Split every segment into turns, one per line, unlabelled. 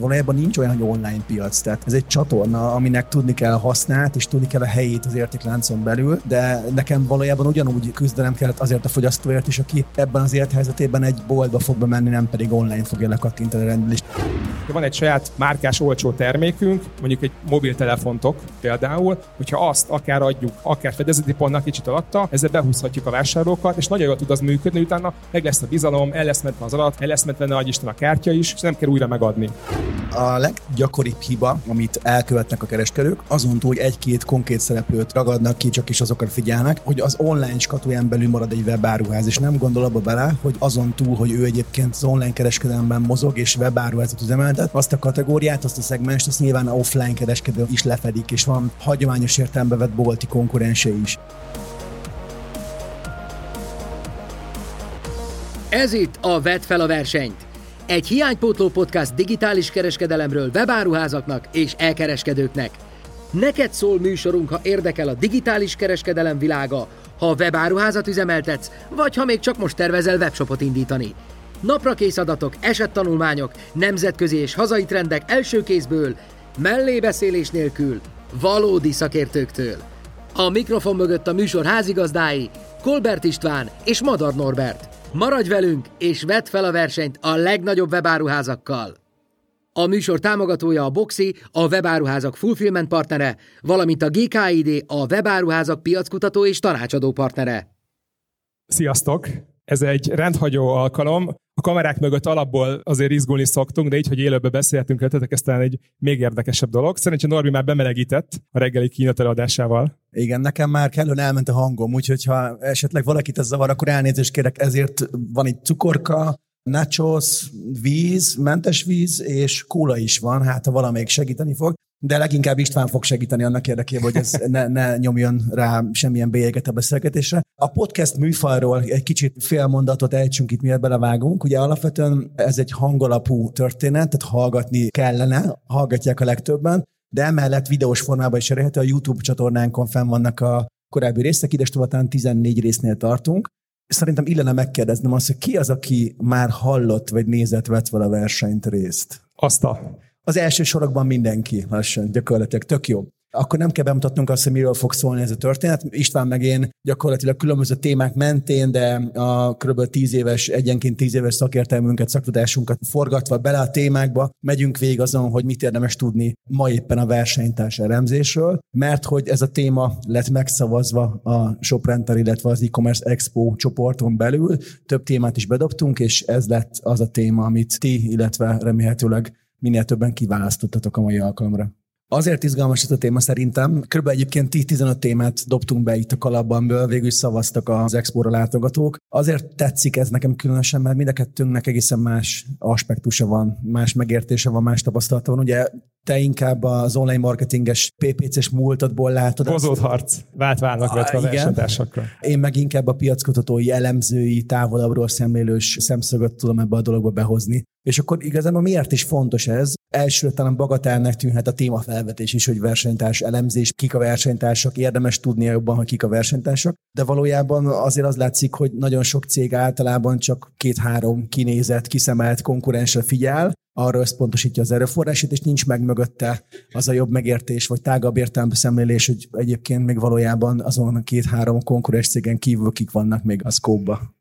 Valójában nincs olyan, hogy online piac, tehát ez egy csatorna, aminek tudni kell hasznát, és tudni kell a helyét az értékláncon belül, de nekem valójában ugyanúgy küzdelem kellett azért a fogyasztóért is, aki ebben az élethelyzetében egy boltba fog bemenni, nem pedig online fogja lekattintani a rendelést.
Van egy saját márkás olcsó termékünk, mondjuk egy mobiltelefontok például, hogyha azt akár adjuk, akár fedezeti pontnak kicsit alatta, ezzel behúzhatjuk a vásárlókat, és nagyon jól tud az működni, utána meg lesz a bizalom, el lesz mentve az adat, el lesz mentve nagy Isten a kártya is, és nem kell újra megadni.
A leggyakoribb hiba, amit elkövetnek a kereskedők, azon túl, hogy egy-két konkrét szereplőt ragadnak ki, csak is azokra figyelnek, hogy az online skatuján belül marad egy webáruház, és nem gondol abba bele, hogy azon túl, hogy ő egyébként az online kereskedelemben mozog és webáruházat üzemeltet, azt a kategóriát, azt a szegmest, azt nyilván a offline kereskedő is lefedik, és van hagyományos értelembe vett bolti konkurense is.
Ez itt a Vet fel a versenyt! Egy hiánypótló podcast digitális kereskedelemről webáruházaknak és elkereskedőknek. Neked szól műsorunk, ha érdekel a digitális kereskedelem világa, ha webáruházat üzemeltetsz, vagy ha még csak most tervezel webshopot indítani. Napra kész adatok, esettanulmányok, nemzetközi és hazai trendek első kézből, mellébeszélés nélkül, valódi szakértőktől. A mikrofon mögött a műsor házigazdái, Kolbert István és Madar Norbert. Maradj velünk, és vedd fel a versenyt a legnagyobb webáruházakkal! A műsor támogatója a Boxi, a webáruházak fulfillment partnere, valamint a GKID, a webáruházak piackutató és tanácsadó partnere.
Sziasztok! Ez egy rendhagyó alkalom. A kamerák mögött alapból azért izgulni szoktunk, de így, hogy élőbe beszélhetünk veletek, ez talán egy még érdekesebb dolog. Szerintem Norbi már bemelegített a reggeli előadásával.
Igen, nekem már kellően elment a hangom, úgyhogy ha esetleg valakit ez zavar, akkor elnézést kérek, ezért van itt cukorka, nachos, víz, mentes víz, és kóla is van, hát ha valamelyik segíteni fog. De leginkább István fog segíteni annak érdekében, hogy ez ne, ne nyomjon rá semmilyen bélyeget a beszélgetésre. A podcast műfajról egy kicsit fél mondatot ejtsünk itt, miért belevágunk. Ugye alapvetően ez egy hangolapú történet, tehát hallgatni kellene, hallgatják a legtöbben, de emellett videós formában is elérhető. A YouTube csatornánkon fenn vannak a korábbi részek, ide 14 résznél tartunk. Szerintem illene megkérdeznem azt, hogy ki az, aki már hallott vagy nézett, vett vala versenyt részt?
Azt a
az első sorokban mindenki lassan, gyakorlatilag tök jó. Akkor nem kell bemutatnunk azt, hogy miről fog szólni ez a történet. István meg én gyakorlatilag különböző témák mentén, de a kb. 10 éves, egyenként 10 éves szakértelmünket, szaktudásunkat forgatva bele a témákba, megyünk végig azon, hogy mit érdemes tudni ma éppen a versenytárs elemzésről, mert hogy ez a téma lett megszavazva a ShopRental, illetve az e-commerce expo csoporton belül. Több témát is bedobtunk, és ez lett az a téma, amit ti, illetve remélhetőleg minél többen kiválasztottatok a mai alkalomra. Azért izgalmas ez a téma szerintem. Körülbelül egyébként 10-15 témát dobtunk be itt a kalapban, végül is szavaztak az expóra látogatók. Azért tetszik ez nekem különösen, mert mind a kettőnknek egészen más aspektusa van, más megértése van, más tapasztalata van. Ugye te inkább az online marketinges PPC-s múltadból látod.
Hozott harc, vált válnak vetve a versenytársakkal.
Én meg inkább a piackutatói, elemzői, távolabbról szemlélős szemszögöt tudom ebbe a dologba behozni. És akkor igazából miért is fontos ez? Elsőre talán bagatelnek tűnhet a témafelvetés is, hogy versenytárs elemzés, kik a versenytársak, érdemes tudni jobban, hogy kik a versenytársak, de valójában azért az látszik, hogy nagyon sok cég általában csak két-három kinézett, kiszemelt konkurensre figyel, arra összpontosítja az erőforrását, és nincs meg mögötte az a jobb megértés, vagy tágabb értelmű szemlélés, hogy egyébként még valójában azon a két-három konkurens cégen kívül kik vannak még a szkóba.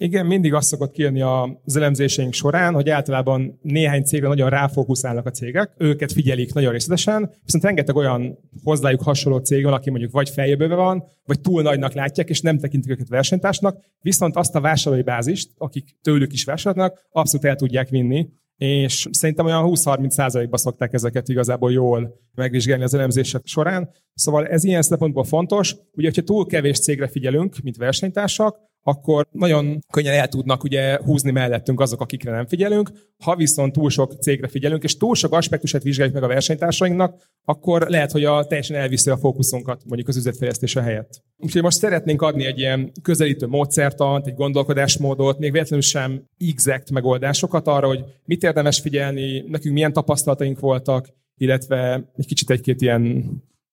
Igen, mindig azt szokott kijönni az elemzéseink során, hogy általában néhány cégre nagyon ráfókuszálnak a cégek, őket figyelik nagyon részletesen, viszont rengeteg olyan hozzájuk hasonló cég van, aki mondjuk vagy feljövőbe van, vagy túl nagynak látják, és nem tekintik őket versenytársnak, viszont azt a vásárlói bázist, akik tőlük is vásárolnak, abszolút el tudják vinni, és szerintem olyan 20-30 százalékba szokták ezeket igazából jól megvizsgálni az elemzések során. Szóval ez ilyen szempontból fontos. Ugye, hogyha túl kevés cégre figyelünk, mint versenytársak, akkor nagyon könnyen el tudnak ugye húzni mellettünk azok, akikre nem figyelünk. Ha viszont túl sok cégre figyelünk, és túl sok aspektusát vizsgáljuk meg a versenytársainknak, akkor lehet, hogy a teljesen elviszi a fókuszunkat mondjuk az üzletfejlesztése helyett. Úgyhogy most szeretnénk adni egy ilyen közelítő módszertant, egy gondolkodásmódot, még véletlenül sem exact megoldásokat arra, hogy mit érdemes figyelni, nekünk milyen tapasztalataink voltak, illetve egy kicsit egy-két ilyen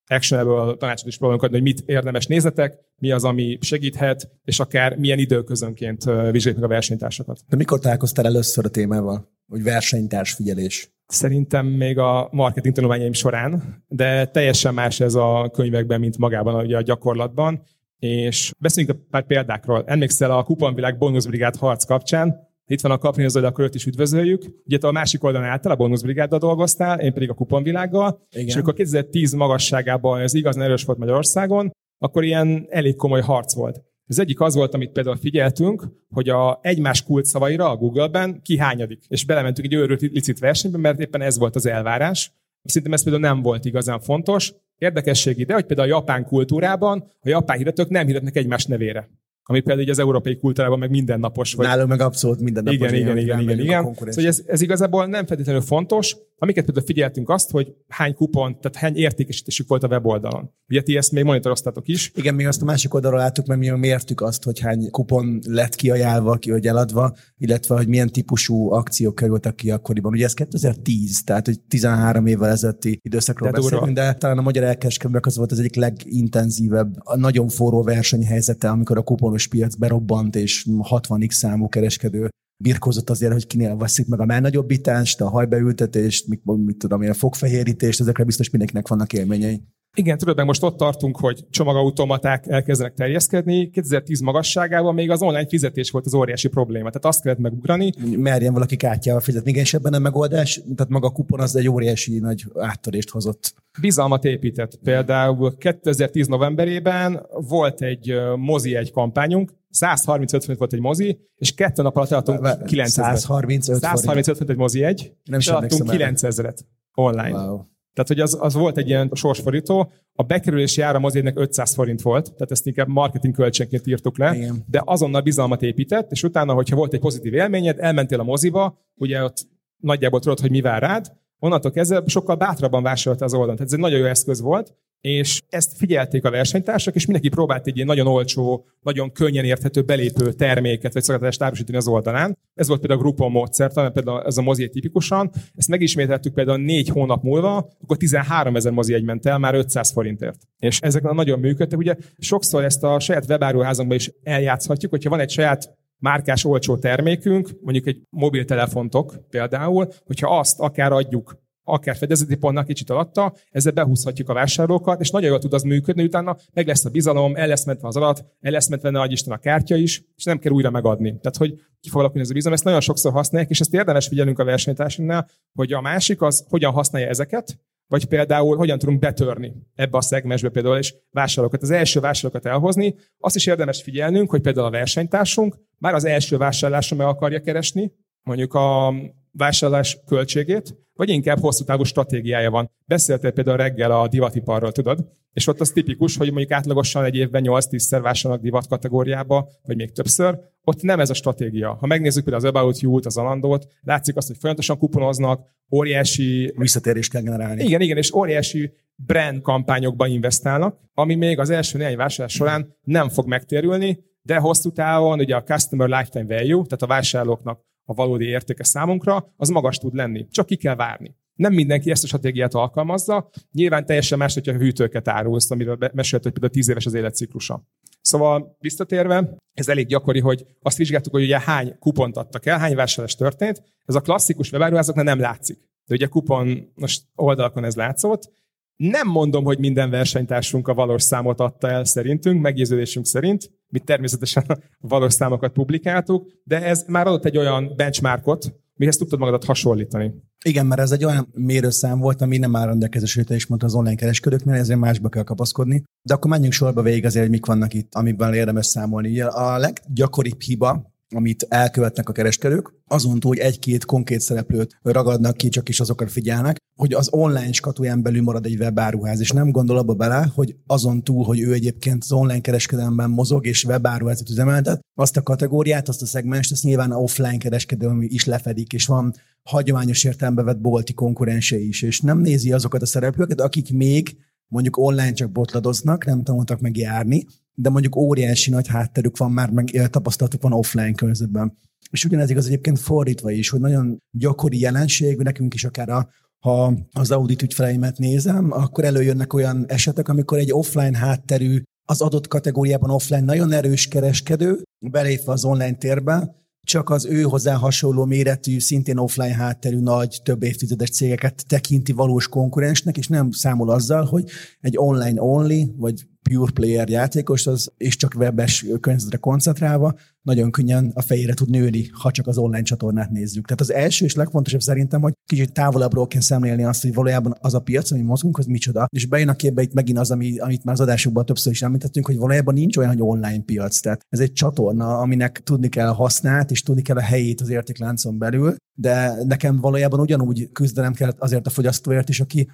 actionable tanácsot is próbálunk adni, hogy mit érdemes nézetek, mi az, ami segíthet, és akár milyen időközönként vizsgáljuk meg a versenytársakat.
De mikor találkoztál először a témával, hogy versenytárs figyelés?
Szerintem még a marketing tanulmányaim során, de teljesen más ez a könyvekben, mint magában ugye a gyakorlatban. És beszéljünk a pár példákról. Emlékszel a Kuponvilág Bónuszbrigád harc kapcsán, itt van a kapni az akkor őt is üdvözöljük. Ugye te a másik oldalon álltál, a bónuszbrigáddal dolgoztál, én pedig a kuponvilággal. Igen. És amikor 2010 magasságában ez igaz erős volt Magyarországon, akkor ilyen elég komoly harc volt. Az egyik az volt, amit például figyeltünk, hogy a egymás kult szavaira a Google-ben kihányadik. És belementünk egy őrült licit versenybe, mert éppen ez volt az elvárás. Szerintem ez például nem volt igazán fontos. Érdekesség ide, hogy például a japán kultúrában a japán hirdetők nem hirdetnek egymás nevére ami például így az európai kultúrában meg mindennapos.
Vagy... Nálunk meg abszolút mindennapos.
Igen, igen, igen, igen, igen. Szóval ez, ez igazából nem feltétlenül fontos. Amiket például figyeltünk azt, hogy hány kupon, tehát hány értékesítésük volt a weboldalon. Ugye ti ezt még monitoroztatok is.
Igen, még azt a másik oldalról láttuk, mert mi mértük azt, hogy hány kupon lett kiajánlva, ki hogy eladva, illetve hogy milyen típusú akciók kerültek ki akkoriban. Ugye ez 2010, tehát hogy 13 évvel ezelőtti időszakról de beszélünk, de talán a magyar elkereskedőnek az volt az egyik legintenzívebb, a nagyon forró versenyhelyzete, amikor a kuponos piac berobbant, és 60x számú kereskedő birkózott azért, hogy kinél veszik meg a már nagyobbítást, a hajbeültetést, mit, mit tudom én, a fogfehérítést, ezekre biztos mindenkinek vannak élményei.
Igen, tudod, meg most ott tartunk, hogy csomagautomaták elkezdenek terjeszkedni. 2010 magasságában még az online fizetés volt az óriási probléma. Tehát azt kellett megugrani.
Merjen valaki kártyával fizetni. Igen, és ebben a megoldás, tehát maga a kupon az egy óriási nagy áttörést hozott.
Bizalmat épített. Például 2010 novemberében volt egy mozi egy kampányunk, 135 forint volt egy mozi, és kettő nap alatt eladtunk
9000 135
135 forint egy mozi egy, Nem és eladtunk 9000-et online. Wow. Tehát, hogy az, az volt egy ilyen sorsforító. A bekerülési ára mozének 500 forint volt, tehát ezt inkább marketing költségként írtuk le, Igen. de azonnal bizalmat épített, és utána, hogyha volt egy pozitív élményed, elmentél a moziba, ugye ott nagyjából tudod, hogy mi vár rád, onnantól kezdve sokkal bátrabban vásárolta az oldalon. Tehát ez egy nagyon jó eszköz volt, és ezt figyelték a versenytársak, és mindenki próbált egy ilyen nagyon olcsó, nagyon könnyen érthető belépő terméket vagy szolgáltatást árusítani az oldalán. Ez volt például a Groupon módszer, például ez a mozi tipikusan. Ezt megismételtük például négy hónap múlva, akkor 13 ezer mozi egy ment el, már 500 forintért. És ezek nagyon működtek. Ugye sokszor ezt a saját webáruházunkban is eljátszhatjuk, hogyha van egy saját márkás olcsó termékünk, mondjuk egy mobiltelefontok például, hogyha azt akár adjuk akár fedezeti pontnak kicsit alatta, ezzel behúzhatjuk a vásárlókat, és nagyon jól tud az működni, utána meg lesz a bizalom, el lesz mentve az adat, el lesz mentve nagy Isten a kártya is, és nem kell újra megadni. Tehát, hogy ki fog alakulni ez a bizalom, ezt nagyon sokszor használják, és ezt érdemes figyelnünk a versenytársunknál, hogy a másik az hogyan használja ezeket, vagy például hogyan tudunk betörni ebbe a szegmensbe például, és vásárlókat, az első vásárlókat elhozni. Azt is érdemes figyelnünk, hogy például a versenytársunk már az első vásárlásra meg akarja keresni, mondjuk a vásárlás költségét, vagy inkább hosszú távú stratégiája van. Beszéltél például reggel a divatiparról, tudod? És ott az tipikus, hogy mondjuk átlagosan egy évben 8-10-szer vásárolnak divat kategóriába, vagy még többször. Ott nem ez a stratégia. Ha megnézzük például az About You-t, az Alandót, látszik azt, hogy folyamatosan kuponoznak, óriási...
Visszatérést kell generálni.
Igen, igen, és óriási brand kampányokba investálnak, ami még az első néhány vásárlás során nem fog megtérülni, de hosszú távon ugye a Customer Lifetime Value, tehát a vásárlóknak a valódi értéke számunkra, az magas tud lenni. Csak ki kell várni. Nem mindenki ezt a stratégiát alkalmazza. Nyilván teljesen más, hogyha hűtőket árulsz, amiről mesélt, hogy például 10 éves az életciklusa. Szóval visszatérve, ez elég gyakori, hogy azt vizsgáltuk, hogy ugye hány kupont adtak el, hány vásárlás történt. Ez a klasszikus webáruházaknál nem látszik. De ugye kupon most oldalakon ez látszott, nem mondom, hogy minden versenytársunk a valós számot adta el szerintünk, meggyőződésünk szerint. Mi természetesen valós számokat publikáltuk, de ez már adott egy olyan benchmarkot, mihez tudtad magadat hasonlítani.
Igen, mert ez egy olyan mérőszám volt, ami nem áll rendelkezésre, te is mondta az online kereskedőknél, ezért másba kell kapaszkodni. De akkor menjünk sorba végig azért, hogy mik vannak itt, amiben érdemes számolni. A leggyakoribb hiba, amit elkövetnek a kereskedők, azon túl, hogy egy-két konkrét szereplőt ragadnak ki, csak is azokra figyelnek, hogy az online skatuján belül marad egy webáruház, és nem gondol abba bele, hogy azon túl, hogy ő egyébként az online kereskedelemben mozog és webáruházat üzemeltet, azt a kategóriát, azt a szegmest, azt nyilván offline kereskedelem is lefedik, és van hagyományos értelembe vett bolti konkurense is, és nem nézi azokat a szereplőket, akik még mondjuk online csak botladoznak, nem tanultak meg járni, de mondjuk óriási nagy hátterük van már, meg tapasztalatuk van offline környezetben. És ugyanez igaz egyébként fordítva is, hogy nagyon gyakori jelenség, nekünk is akár a, ha az audit ügyfeleimet nézem, akkor előjönnek olyan esetek, amikor egy offline hátterű, az adott kategóriában offline nagyon erős kereskedő, belépve az online térbe, csak az ő hozzá hasonló méretű, szintén offline hátterű nagy, több évtizedes cégeket tekinti valós konkurensnek, és nem számol azzal, hogy egy online only, vagy pure player játékos, az, és csak webes környezetre koncentrálva, nagyon könnyen a fejére tud nőni, ha csak az online csatornát nézzük. Tehát az első és legfontosabb szerintem, hogy kicsit távolabbról kell szemlélni azt, hogy valójában az a piac, ami mozgunk, az micsoda. És bejön a képbe itt megint az, ami, amit már az adásokban többször is említettünk, hogy valójában nincs olyan, hogy online piac. Tehát ez egy csatorna, aminek tudni kell a hasznát, és tudni kell a helyét az értékláncon belül, de nekem valójában ugyanúgy küzdenem kell azért a fogyasztóért is, aki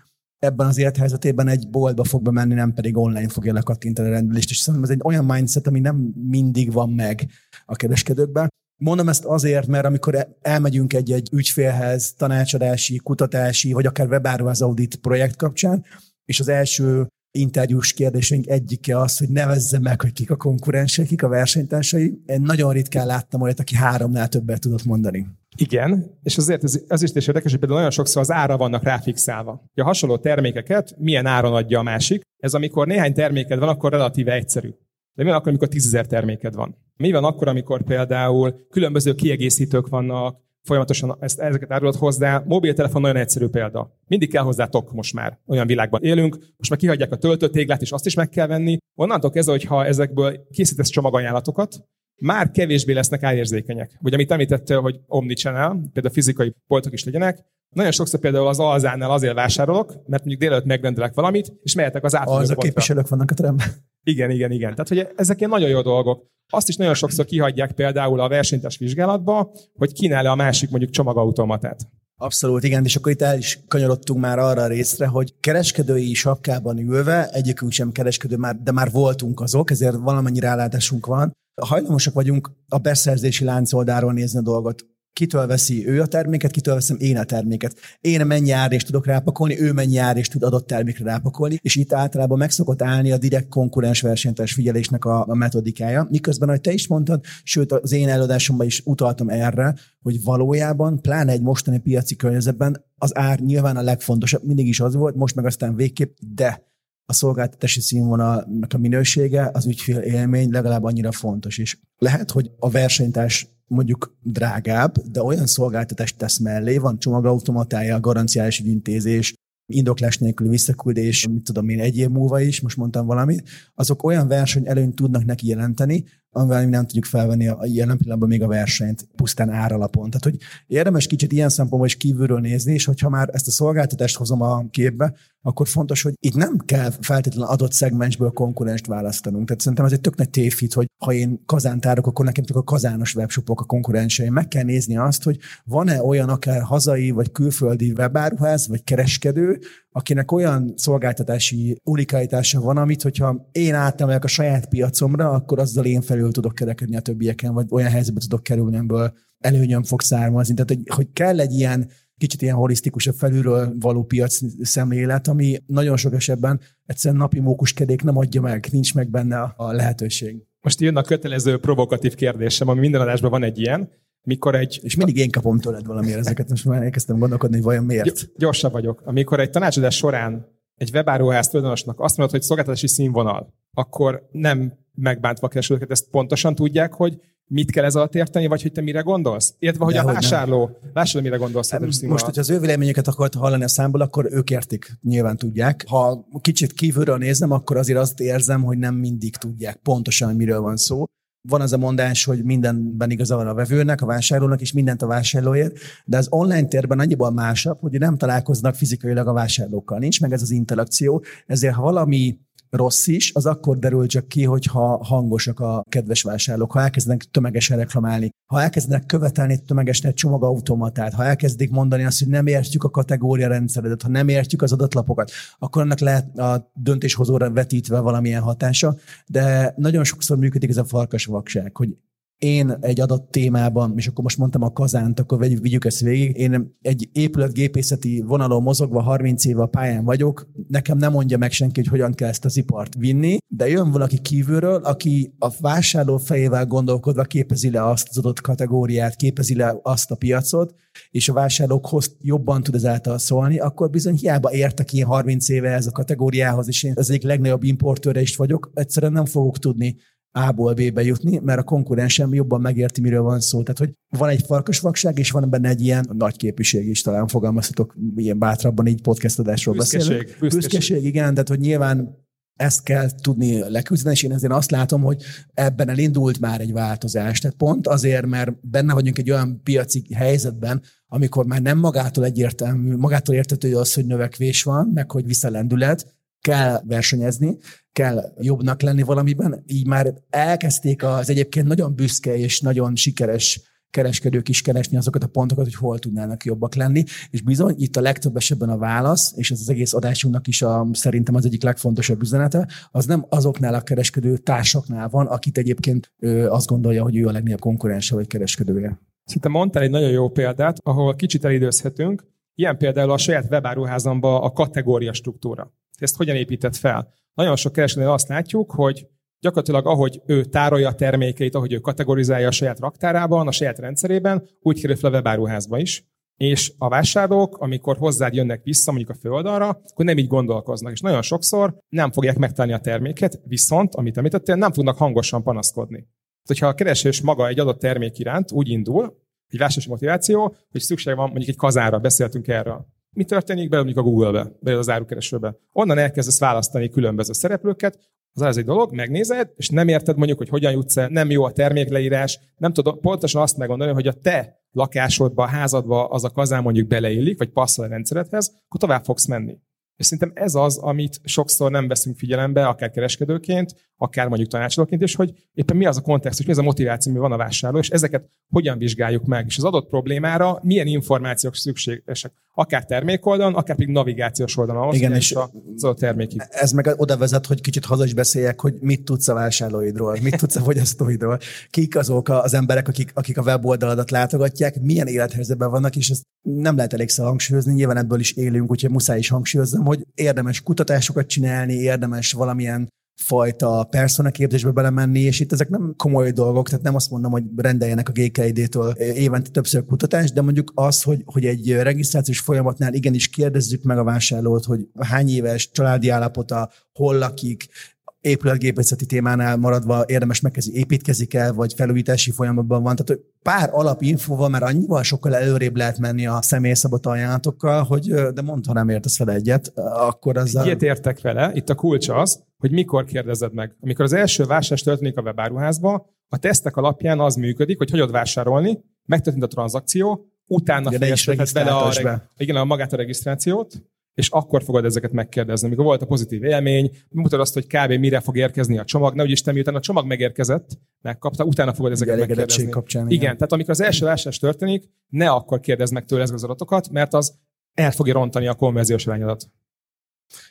ebben az élethelyzetében egy boltba fog bemenni, nem pedig online fogja lekattintani a rendelést. És szerintem ez egy olyan mindset, ami nem mindig van meg a kereskedőkben. Mondom ezt azért, mert amikor elmegyünk egy-egy ügyfélhez tanácsadási, kutatási, vagy akár webáruház audit projekt kapcsán, és az első interjús kérdéseink egyike az, hogy nevezze meg, hogy kik a konkurensek, kik a versenytársai. Én nagyon ritkán láttam olyat, aki háromnál többet tudott mondani.
Igen, és azért ez, ez is érdekes, hogy például nagyon sokszor az ára vannak ráfixálva. A hasonló termékeket milyen áron adja a másik. Ez amikor néhány terméked van, akkor relatíve egyszerű. De mi van akkor, amikor tízezer terméked van? Mi van akkor, amikor például különböző kiegészítők vannak, folyamatosan ezt, ezeket árulod hozzá. Mobiltelefon nagyon egyszerű példa. Mindig kell hozzá tok most már. Olyan világban élünk, most már kihagyják a töltőtéglát, és azt is meg kell venni. Onnantól kezdve, hogyha ezekből készítesz csomagajánlatokat, már kevésbé lesznek árérzékenyek. Vagy amit említettél, hogy omnichannel, például fizikai boltok is legyenek, nagyon sokszor például az alzánál azért vásárolok, mert mondjuk délelőtt megrendelek valamit, és mehetek az átadó
Az a képviselők vannak a teremben.
Igen, igen, igen. Tehát, hogy ezek ilyen nagyon jó dolgok. Azt is nagyon sokszor kihagyják például a versenytás vizsgálatba, hogy kínál-e a másik mondjuk csomagautomatát.
Abszolút, igen, és akkor itt el is kanyarodtunk már arra a részre, hogy kereskedői sapkában ülve, egyikünk sem kereskedő, már, de már voltunk azok, ezért valamennyi rálátásunk van. Hajlamosak vagyunk a beszerzési lánc nézni a dolgot kitől veszi ő a terméket, kitől veszem én a terméket. Én mennyi árést tudok rápakolni, ő mennyi árést tud adott termékre rápakolni, és itt általában meg szokott állni a direkt konkurens versenytárs figyelésnek a, a metodikája. Miközben, ahogy te is mondtad, sőt az én előadásomban is utaltam erre, hogy valójában, pláne egy mostani piaci környezetben az ár nyilván a legfontosabb, mindig is az volt, most meg aztán végképp, de a szolgáltatási színvonalnak a minősége, az ügyfél élmény legalább annyira fontos is. Lehet, hogy a versenytárs mondjuk drágább, de olyan szolgáltatást tesz mellé, van csomagautomatája, garanciális ügyintézés, indoklás nélküli visszaküldés, mit tudom én, egy év múlva is, most mondtam valamit, azok olyan verseny előnyt tudnak neki jelenteni, amivel nem tudjuk felvenni a jelen pillanatban még a versenyt pusztán áralapon. Tehát, hogy érdemes kicsit ilyen szempontból is kívülről nézni, és hogyha már ezt a szolgáltatást hozom a képbe, akkor fontos, hogy itt nem kell feltétlenül adott szegmensből konkurenst választanunk. Tehát szerintem ez egy tök nagy tévhit, hogy ha én kazántárok, akkor nekem csak a kazános webshopok a konkurenseim. Meg kell nézni azt, hogy van-e olyan akár hazai vagy külföldi webáruház vagy kereskedő, akinek olyan szolgáltatási unikálitása van, amit, hogyha én átemelek a saját piacomra, akkor azzal én felül tudok kerekedni a többieken, vagy olyan helyzetbe tudok kerülni, ebből előnyöm fog származni. Tehát, hogy, hogy kell egy ilyen kicsit ilyen holisztikusabb felülről való piac szemlélet, ami nagyon sok esetben egyszerűen napi mókuskedék nem adja meg, nincs meg benne a lehetőség.
Most jön a kötelező provokatív kérdésem, ami minden adásban van egy ilyen, mikor egy...
És mindig én kapom tőled valamiért ezeket, most már elkezdtem gondolkodni, hogy vajon miért.
Gyorsabb vagyok. Amikor egy tanácsadás során egy webáruház tulajdonosnak azt mondod, hogy szolgáltatási színvonal, akkor nem megbántva keresőket ezt pontosan tudják, hogy mit kell ez alatt érteni, vagy hogy te mire gondolsz? Értve, hogy De a hogy vásárló, nem. vásárló mire gondolsz? Hát,
most, hogyha az ő véleményüket akart hallani a számból, akkor ők értik, nyilván tudják. Ha kicsit kívülről nézem, akkor azért azt érzem, hogy nem mindig tudják pontosan, miről van szó. Van az a mondás, hogy mindenben igaza van a vevőnek, a vásárlónak, és mindent a vásárlóért, de az online térben annyiban másabb, hogy nem találkoznak fizikailag a vásárlókkal. Nincs meg ez az interakció, ezért ha valami rossz is, az akkor derül csak ki, hogyha hangosak a kedves vásárlók, ha elkezdenek tömegesen reklamálni, ha elkezdenek követelni tömegesen egy csomagautomatát, ha elkezdik mondani azt, hogy nem értjük a kategória rendszeredet, ha nem értjük az adatlapokat, akkor annak lehet a döntéshozóra vetítve valamilyen hatása, de nagyon sokszor működik ez a farkas vakság, hogy én egy adott témában, és akkor most mondtam a kazánt, akkor vegyük, vigyük ezt végig, én egy épületgépészeti vonalon mozogva 30 éve a pályán vagyok, nekem nem mondja meg senki, hogy hogyan kell ezt az ipart vinni, de jön valaki kívülről, aki a vásárló fejével gondolkodva képezi le azt az adott kategóriát, képezi le azt a piacot, és a vásárlókhoz jobban tud ezáltal szólni, akkor bizony hiába értek én 30 éve ez a kategóriához, és én az egyik legnagyobb importőre is vagyok, egyszerűen nem fogok tudni A-ból B-be jutni, mert a konkurensem jobban megérti, miről van szó. Tehát, hogy van egy farkasvakság, és van benne egy ilyen nagy képviség is, talán fogalmazhatok ilyen bátrabban így podcast adásról
Büszkeség,
beszélünk.
büszkeség.
büszkeség, igen, tehát hogy nyilván ezt kell tudni leküzdeni, és én ezért azt látom, hogy ebben elindult már egy változás. Tehát pont azért, mert benne vagyunk egy olyan piaci helyzetben, amikor már nem magától egyértelmű, magától értető az, hogy növekvés van, meg hogy visszalendület, kell versenyezni, kell jobbnak lenni valamiben, így már elkezdték az egyébként nagyon büszke és nagyon sikeres kereskedők is keresni azokat a pontokat, hogy hol tudnának jobbak lenni, és bizony itt a legtöbb esetben a válasz, és ez az egész adásunknak is a, szerintem az egyik legfontosabb üzenete, az nem azoknál a kereskedő társaknál van, akit egyébként ő azt gondolja, hogy ő a legnagyobb konkurense vagy kereskedője.
Szinte mondtál egy nagyon jó példát, ahol kicsit elidőzhetünk. Ilyen például a saját webáruházamba a kategória struktúra. Ezt hogyan épített fel? Nagyon sok kereskedőnél azt látjuk, hogy gyakorlatilag ahogy ő tárolja a termékeit, ahogy ő kategorizálja a saját raktárában, a saját rendszerében, úgy kerül fel a webáruházba is. És a vásárlók, amikor hozzád jönnek vissza mondjuk a főoldalra, akkor nem így gondolkoznak. És nagyon sokszor nem fogják megtalálni a terméket, viszont, amit említettél, nem tudnak hangosan panaszkodni. Tehát, hogyha a keresés maga egy adott termék iránt úgy indul, egy vásárlási motiváció, hogy szükség van mondjuk egy kazára, beszéltünk erről. Mi történik be mondjuk a Google-be, be az árukeresőbe? Onnan elkezdesz választani különböző szereplőket, az az egy dolog, megnézed, és nem érted mondjuk, hogy hogyan jutsz el, nem jó a termékleírás, nem tudod pontosan azt megmondani, hogy a te lakásodba, házadba az a kazán mondjuk beleillik, vagy passzol a rendszeredhez, akkor tovább fogsz menni. És szerintem ez az, amit sokszor nem veszünk figyelembe, akár kereskedőként, akár mondjuk tanácsadóként, és hogy éppen mi az a kontextus, mi az a motiváció, mi van a vásárló, és ezeket hogyan vizsgáljuk meg, és az adott problémára milyen információk szükségesek, akár termékoldalon, akár pedig navigációs oldalon, ahhoz,
Igen, és
az a termékig.
Ez meg oda vezet, hogy kicsit haza is beszéljek, hogy mit tudsz a vásárlóidról, mit tudsz a fogyasztóidról, kik azok az emberek, akik, akik a weboldaladat látogatják, milyen élethelyzetben vannak, és ezt nem lehet elégszer hangsúlyozni, nyilván ebből is élünk, úgyhogy muszáj is hangsúlyozzam, hogy érdemes kutatásokat csinálni, érdemes valamilyen fajta personaképzésbe belemenni, és itt ezek nem komoly dolgok, tehát nem azt mondom, hogy rendeljenek a GKID-től évente többször kutatást, de mondjuk az, hogy, hogy egy regisztrációs folyamatnál igenis kérdezzük meg a vásárlót, hogy hány éves családi állapota, hol lakik, épületgépészeti témánál maradva érdemes megkezdeni, építkezik el, vagy felújítási folyamatban van. Tehát hogy pár alapinfóval már annyival sokkal előrébb lehet menni a személyszabot ajánlatokkal, hogy de mondta nem értesz vele egyet, akkor az
Ilyet értek vele, itt a kulcs az, hogy mikor kérdezed meg. Amikor az első vásárlás történik a webáruházba, a tesztek alapján az működik, hogy hogy vásárolni, megtörtént a tranzakció, utána fejezheted bele a,
be.
igen, a magát a regisztrációt, és akkor fogod ezeket megkérdezni. Amikor volt a pozitív élmény, mutatod azt, hogy kb. mire fog érkezni a csomag, nehogy Isten, miután a csomag megérkezett, megkapta, utána fogod ezeket megkérdezni.
Kapcsán,
igen. igen, tehát amikor az első vásárlás történik, ne akkor kérdezd meg tőle ezeket az adatokat, mert az el fogja rontani a konverziós arányodat.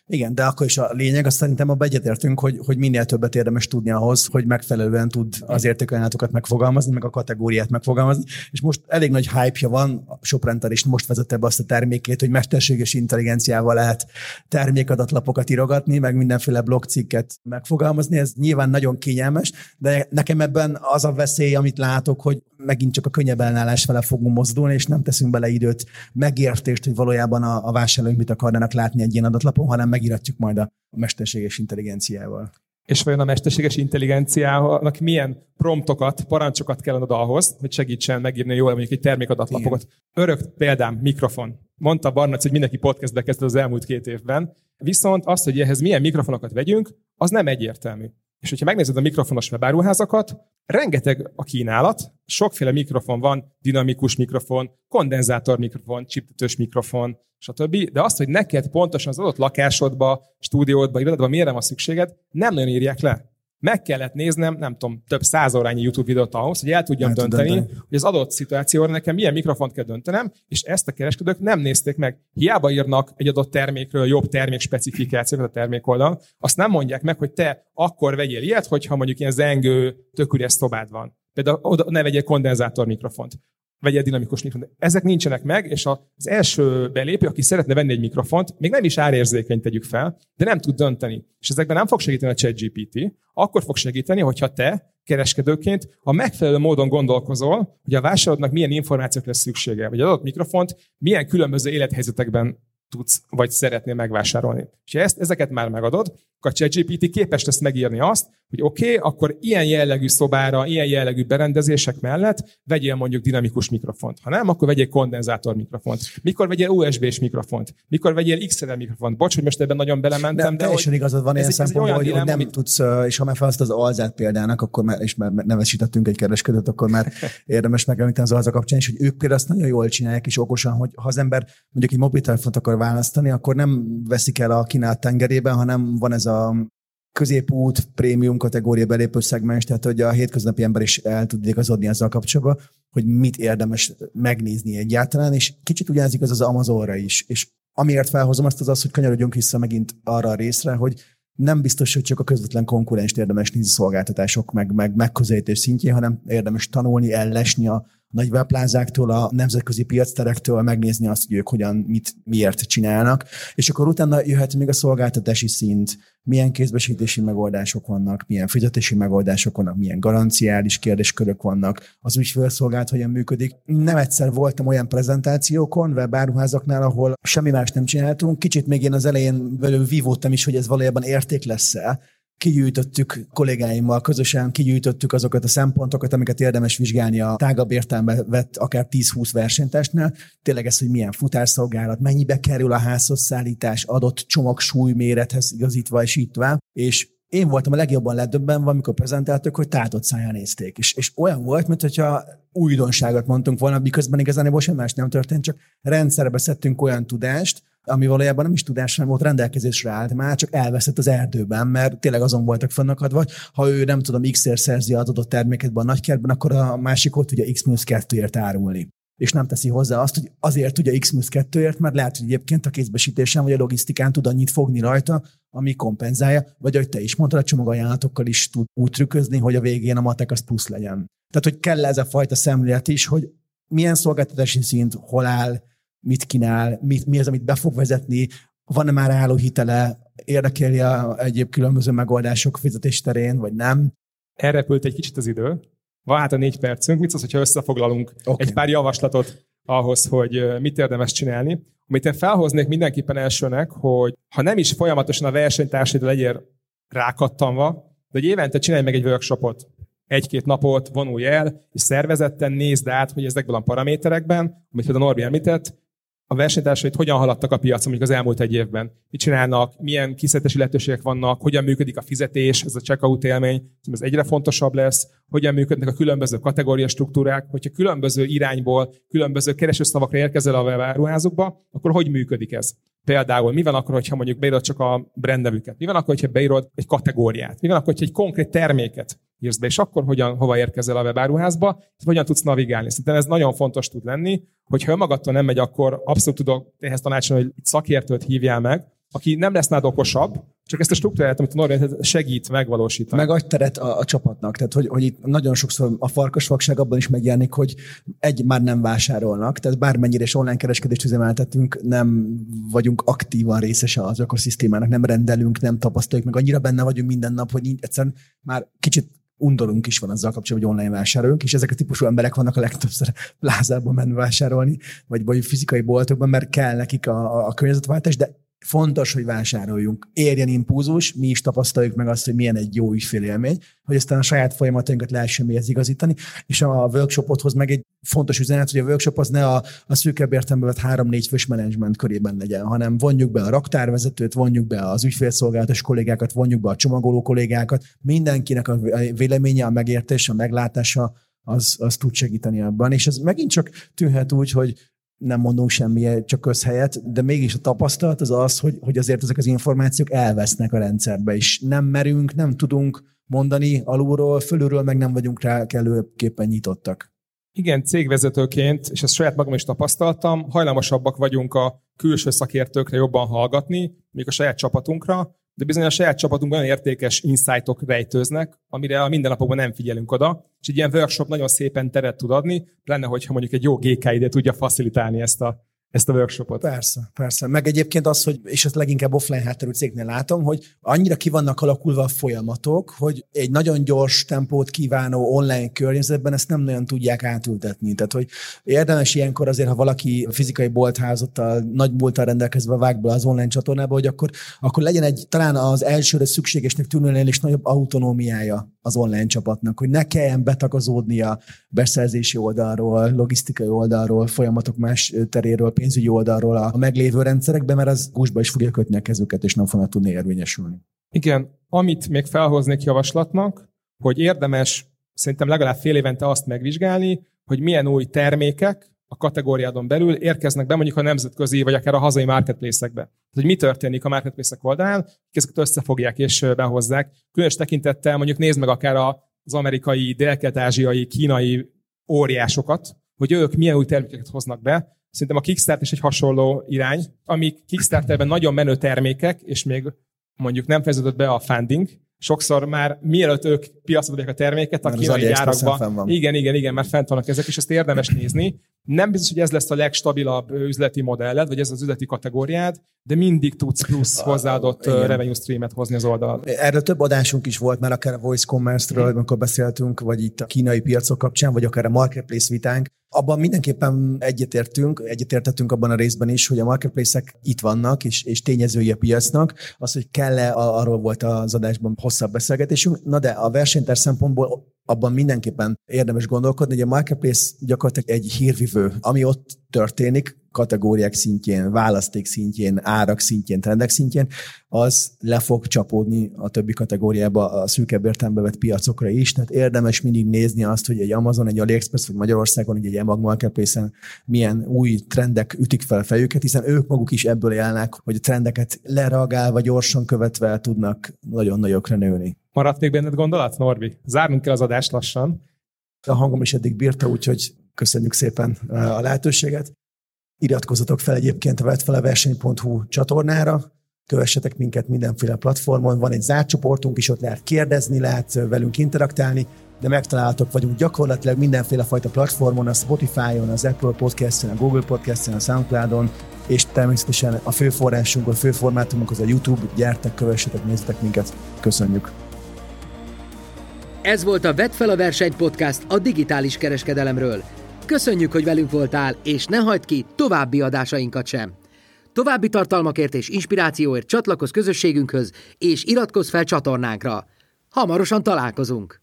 Igen, de akkor is a lényeg, azt szerintem abban egyetértünk, hogy, hogy minél többet érdemes tudni ahhoz, hogy megfelelően tud az értékajánlatokat megfogalmazni, meg a kategóriát megfogalmazni. És most elég nagy hype-ja van, a Shoprental is most vezette be azt a termékét, hogy mesterséges intelligenciával lehet termékadatlapokat írogatni, meg mindenféle blogcikket megfogalmazni. Ez nyilván nagyon kényelmes, de nekem ebben az a veszély, amit látok, hogy megint csak a könnyebb ellenállás vele fogunk mozdulni, és nem teszünk bele időt, megértést, hogy valójában a, a vásárlóink mit akarnának látni egy ilyen adatlapon, hanem megíratjuk majd a mesterséges intelligenciával.
És vajon a mesterséges intelligenciának milyen promptokat, parancsokat kell adnod ahhoz, hogy segítsen megírni jól mondjuk egy termékadatlapokat. Örök példám, mikrofon. Mondta Barnac, hogy mindenki podcastbe kezdett az elmúlt két évben. Viszont az, hogy ehhez milyen mikrofonokat vegyünk, az nem egyértelmű. És hogyha megnézed a mikrofonos webáruházakat, rengeteg a kínálat, sokféle mikrofon van, dinamikus mikrofon, kondenzátor mikrofon, csiptetős mikrofon, stb. De azt, hogy neked pontosan az adott lakásodba, stúdiódba, irodádba mire van szükséged, nem nagyon írják le meg kellett néznem, nem tudom, több száz órányi YouTube videót ahhoz, hogy el tudjam dönteni, dönteni, hogy az adott szituációra nekem milyen mikrofont kell döntenem, és ezt a kereskedők nem nézték meg. Hiába írnak egy adott termékről jobb termék specifikációkat a termék oldalon, azt nem mondják meg, hogy te akkor vegyél ilyet, hogyha mondjuk ilyen zengő, tök szobád van. Például oda ne vegyél kondenzátor mikrofont vegye dinamikus mikrofont. Ezek nincsenek meg, és az első belépő, aki szeretne venni egy mikrofont, még nem is árérzékeny tegyük fel, de nem tud dönteni. És ezekben nem fog segíteni a ChatGPT, akkor fog segíteni, hogyha te kereskedőként a megfelelő módon gondolkozol, hogy a vásárlódnak milyen információk lesz szüksége, vagy adott mikrofont milyen különböző élethelyzetekben tudsz, vagy szeretnél megvásárolni. És ezt, ezeket már megadod, a ChatGPT képes lesz megírni azt, hogy oké, okay, akkor ilyen jellegű szobára, ilyen jellegű berendezések mellett vegyél mondjuk dinamikus mikrofont. Ha nem, akkor vegyél kondenzátor mikrofont. Mikor vegyél USB-s mikrofont? Mikor vegyél XLR mikrofont? Bocs, hogy most ebben nagyon belementem,
de, de teljesen igazad van ilyen szempontból, hogy, hogy nem amit... tudsz, és ha már felhasználod az alzát példának, akkor már, és már nevesítettünk egy kereskedőt, akkor már érdemes megemlíteni az alza kapcsán is, hogy ők például azt nagyon jól csinálják, és okosan, hogy ha az ember mondjuk egy mobiltelefont akar választani, akkor nem veszik el a kínált tengerében, hanem van ez a középút, prémium kategória belépő szegmens, tehát hogy a hétköznapi ember is el tud igazodni ezzel kapcsolatban, hogy mit érdemes megnézni egyáltalán, és kicsit ugyanez igaz az Amazonra is. És amiért felhozom azt az az, hogy kanyarodjunk vissza megint arra a részre, hogy nem biztos, hogy csak a közvetlen konkurenst érdemes nézni szolgáltatások meg, meg megközelítés szintjén, hanem érdemes tanulni, ellesni a nagy webplázáktól, a nemzetközi piacterektől megnézni azt, hogy ők hogyan, mit, miért csinálnak, és akkor utána jöhet még a szolgáltatási szint, milyen kézbesítési megoldások vannak, milyen fizetési megoldások vannak, milyen garanciális kérdéskörök vannak, az ügyfélszolgált hogyan működik. Nem egyszer voltam olyan prezentációkon, webáruházaknál, ahol semmi más nem csináltunk. Kicsit még én az elején velő vívódtam is, hogy ez valójában érték lesz-e, kigyűjtöttük kollégáimmal közösen, kigyűjtöttük azokat a szempontokat, amiket érdemes vizsgálni a tágabb értelembe vett akár 10-20 versenytestnél. Tényleg ez, hogy milyen futárszolgálat, mennyibe kerül a házhoz szállítás, adott csomag súlymérethez igazítva, és így tovább. És én voltam a legjobban ledöbbenve, amikor prezentáltak, hogy tátott száján nézték. És, és olyan volt, mintha újdonságot mondtunk volna, miközben igazán semmi más nem történt, csak rendszerbe szedtünk olyan tudást, ami valójában nem is tudás sem volt rendelkezésre állt, már csak elveszett az erdőben, mert tényleg azon voltak fennakadva, ha ő nem tudom, x-ért szerzi az adott terméket a nagykertben, akkor a másik ott tudja x-2-ért árulni és nem teszi hozzá azt, hogy azért tudja X-2-ért, mert lehet, hogy egyébként a kézbesítésen vagy a logisztikán tud annyit fogni rajta, ami kompenzálja, vagy ahogy te is mondtad, a csomagajánlatokkal is tud úgy trükközni, hogy a végén a matek az plusz legyen. Tehát, hogy kell ez a fajta szemlélet is, hogy milyen szolgáltatási szint, hol áll, mit kínál, mit, mi az, amit be fog vezetni, van-e már álló hitele, érdekeli a egyéb különböző megoldások fizetés terén, vagy nem.
Elrepült egy kicsit az idő. Van hát a négy percünk. Mit az, hogyha összefoglalunk okay. egy pár javaslatot ahhoz, hogy mit érdemes csinálni. Amit én felhoznék mindenképpen elsőnek, hogy ha nem is folyamatosan a versenytársaid legyél rákattanva, de hogy évente csinálj meg egy workshopot egy-két napot vonulj el, és szervezetten nézd át, hogy ezekben a paraméterekben, amit a Norbi említett, a versenytársait hogyan haladtak a piacon mondjuk az elmúlt egy évben. Mit csinálnak, milyen kiszedési lehetőségek vannak, hogyan működik a fizetés, ez a checkout élmény, ez egyre fontosabb lesz, hogyan működnek a különböző kategória struktúrák, hogyha különböző irányból, különböző keresőszavakra érkezel a webáruházukba, akkor hogy működik ez? Például mi van akkor, hogyha mondjuk beírod csak a brandnevüket? Mi van akkor, hogyha beírod egy kategóriát? Mi van akkor, hogyha egy konkrét terméket írsz be, és akkor hogyan, hova érkezel a webáruházba, és hogyan tudsz navigálni. Szerintem ez nagyon fontos tud lenni, hogyha önmagadtól nem megy, akkor abszolút tudok ehhez tanácsolni, hogy egy szakértőt hívjál meg, aki nem lesz nád okosabb, csak ezt a struktúrát, amit a Norvég segít megvalósítani.
Meg adj teret a, a csapatnak. Tehát, hogy, hogy itt nagyon sokszor a farkasvagság abban is megjelenik, hogy egy már nem vásárolnak, tehát bármennyire is online kereskedést üzemeltetünk, nem vagyunk aktívan részese az ökoszisztémának, nem rendelünk, nem tapasztaljuk, meg annyira benne vagyunk minden nap, hogy egyszerűen már kicsit undorunk is van azzal kapcsolatban, hogy online vásárolunk, és ezek a típusú emberek vannak a legtöbbször plázában menni vásárolni, vagy, vagy fizikai boltokban, mert kell nekik a, a környezetváltás, de fontos, hogy vásároljunk. Érjen impulzus, mi is tapasztaljuk meg azt, hogy milyen egy jó ügyfélélmény, hogy aztán a saját folyamatainkat lehessen mihez igazítani, és a workshopothoz meg egy fontos üzenet, hogy a workshop az ne a, a szűkebb értelemben vett három-négy fős menedzsment körében legyen, hanem vonjuk be a raktárvezetőt, vonjuk be az ügyfélszolgálatos kollégákat, vonjuk be a csomagoló kollégákat, mindenkinek a véleménye, a megértése, a meglátása az, az tud segíteni abban. És ez megint csak tűnhet úgy, hogy nem mondunk semmi, csak közhelyet, de mégis a tapasztalat az az, hogy, hogy azért ezek az információk elvesznek a rendszerbe, és nem merünk, nem tudunk mondani alulról, fölülről, meg nem vagyunk rá kellőképpen nyitottak.
Igen, cégvezetőként, és ezt saját magam is tapasztaltam, hajlamosabbak vagyunk a külső szakértőkre jobban hallgatni, még a saját csapatunkra, de bizony a saját csapatunkban olyan értékes insightok rejtőznek, amire a mindennapokban nem figyelünk oda, és egy ilyen workshop nagyon szépen teret tud adni, lenne, hogyha mondjuk egy jó GK ide tudja facilitálni ezt a ezt a workshopot.
Persze, persze. Meg egyébként az, hogy, és ezt leginkább offline hátterű cégnél látom, hogy annyira ki vannak alakulva a folyamatok, hogy egy nagyon gyors tempót kívánó online környezetben ezt nem nagyon tudják átültetni. Tehát, hogy érdemes ilyenkor azért, ha valaki fizikai boltházattal, nagy bolttal rendelkezve vág be az online csatornába, hogy akkor, akkor legyen egy talán az elsőre szükségesnek tűnőnél is nagyobb autonómiája az online csapatnak, hogy ne kelljen betagozódnia beszerzési oldalról, logisztikai oldalról, folyamatok más teréről, pénzügyi oldalról a meglévő rendszerekbe, mert az gúzsba is fogja kötni a kezüket, és nem fognak tudni érvényesülni.
Igen, amit még felhoznék javaslatnak, hogy érdemes szerintem legalább fél évente azt megvizsgálni, hogy milyen új termékek a kategóriádon belül érkeznek be mondjuk a nemzetközi, vagy akár a hazai marketplace-ekbe. Hogy mi történik a marketplace oldalán, ezeket összefogják és behozzák. Különös tekintettel mondjuk nézd meg akár az amerikai, dél-kelet-ázsiai, kínai óriásokat, hogy ők milyen új termékeket hoznak be. Szerintem a Kickstarter is egy hasonló irány, amik Kickstarterben nagyon menő termékek, és még mondjuk nem fejeződött be a funding, sokszor már mielőtt ők piacra a terméket, a kínai gyárakban. Igen, igen, igen, már fent vannak ezek, és ezt érdemes nézni. Nem biztos, hogy ez lesz a legstabilabb üzleti modelled, vagy ez az üzleti kategóriád, de mindig tudsz plusz hozzáadott igen. revenue streamet hozni az oldal.
Erről több adásunk is volt, már akár a Voice Commerce-ről, amikor beszéltünk, vagy itt a kínai piacok kapcsán, vagy akár a Marketplace vitánk. Abban mindenképpen egyetértünk, egyetértettünk abban a részben is, hogy a marketplace-ek itt vannak, és, és tényezői a piacnak. Az, hogy kell-e, arról volt az adásban hosszabb beszélgetésünk. Na de a versenytár szempontból abban mindenképpen érdemes gondolkodni, hogy a marketplace gyakorlatilag egy hírvivő, ami ott történik, kategóriák szintjén, választék szintjén, árak szintjén, trendek szintjén, az le fog csapódni a többi kategóriába, a szűkebb értelembe vett piacokra is. Tehát érdemes mindig nézni azt, hogy egy Amazon, egy AliExpress, vagy Magyarországon, egy, Emag Marketplace-en milyen új trendek ütik fel fejüket, hiszen ők maguk is ebből élnek, hogy a trendeket lereagálva, gyorsan követve tudnak nagyon nagyokra nőni.
Maradt még benned gondolat, Norbi? Zárnunk kell az adást lassan.
A hangom is eddig bírta, úgyhogy köszönjük szépen a lehetőséget. Iratkozzatok fel egyébként a vetfeleverseny.hu csatornára, kövessetek minket mindenféle platformon, van egy zárt csoportunk is, ott lehet kérdezni, lehet velünk interaktálni, de megtalálhatok vagyunk gyakorlatilag mindenféle fajta platformon, a Spotify-on, az Apple Podcast-en, a Google Podcast-en, a Soundcloud-on, és természetesen a fő forrásunk, a fő formátumunk az a YouTube, gyertek, kövessetek, nézzetek minket, köszönjük!
Ez volt a Vedd fel a verseny podcast a digitális kereskedelemről. Köszönjük, hogy velünk voltál, és ne hagyd ki további adásainkat sem. További tartalmakért és inspirációért csatlakozz közösségünkhöz, és iratkozz fel csatornánkra. Hamarosan találkozunk!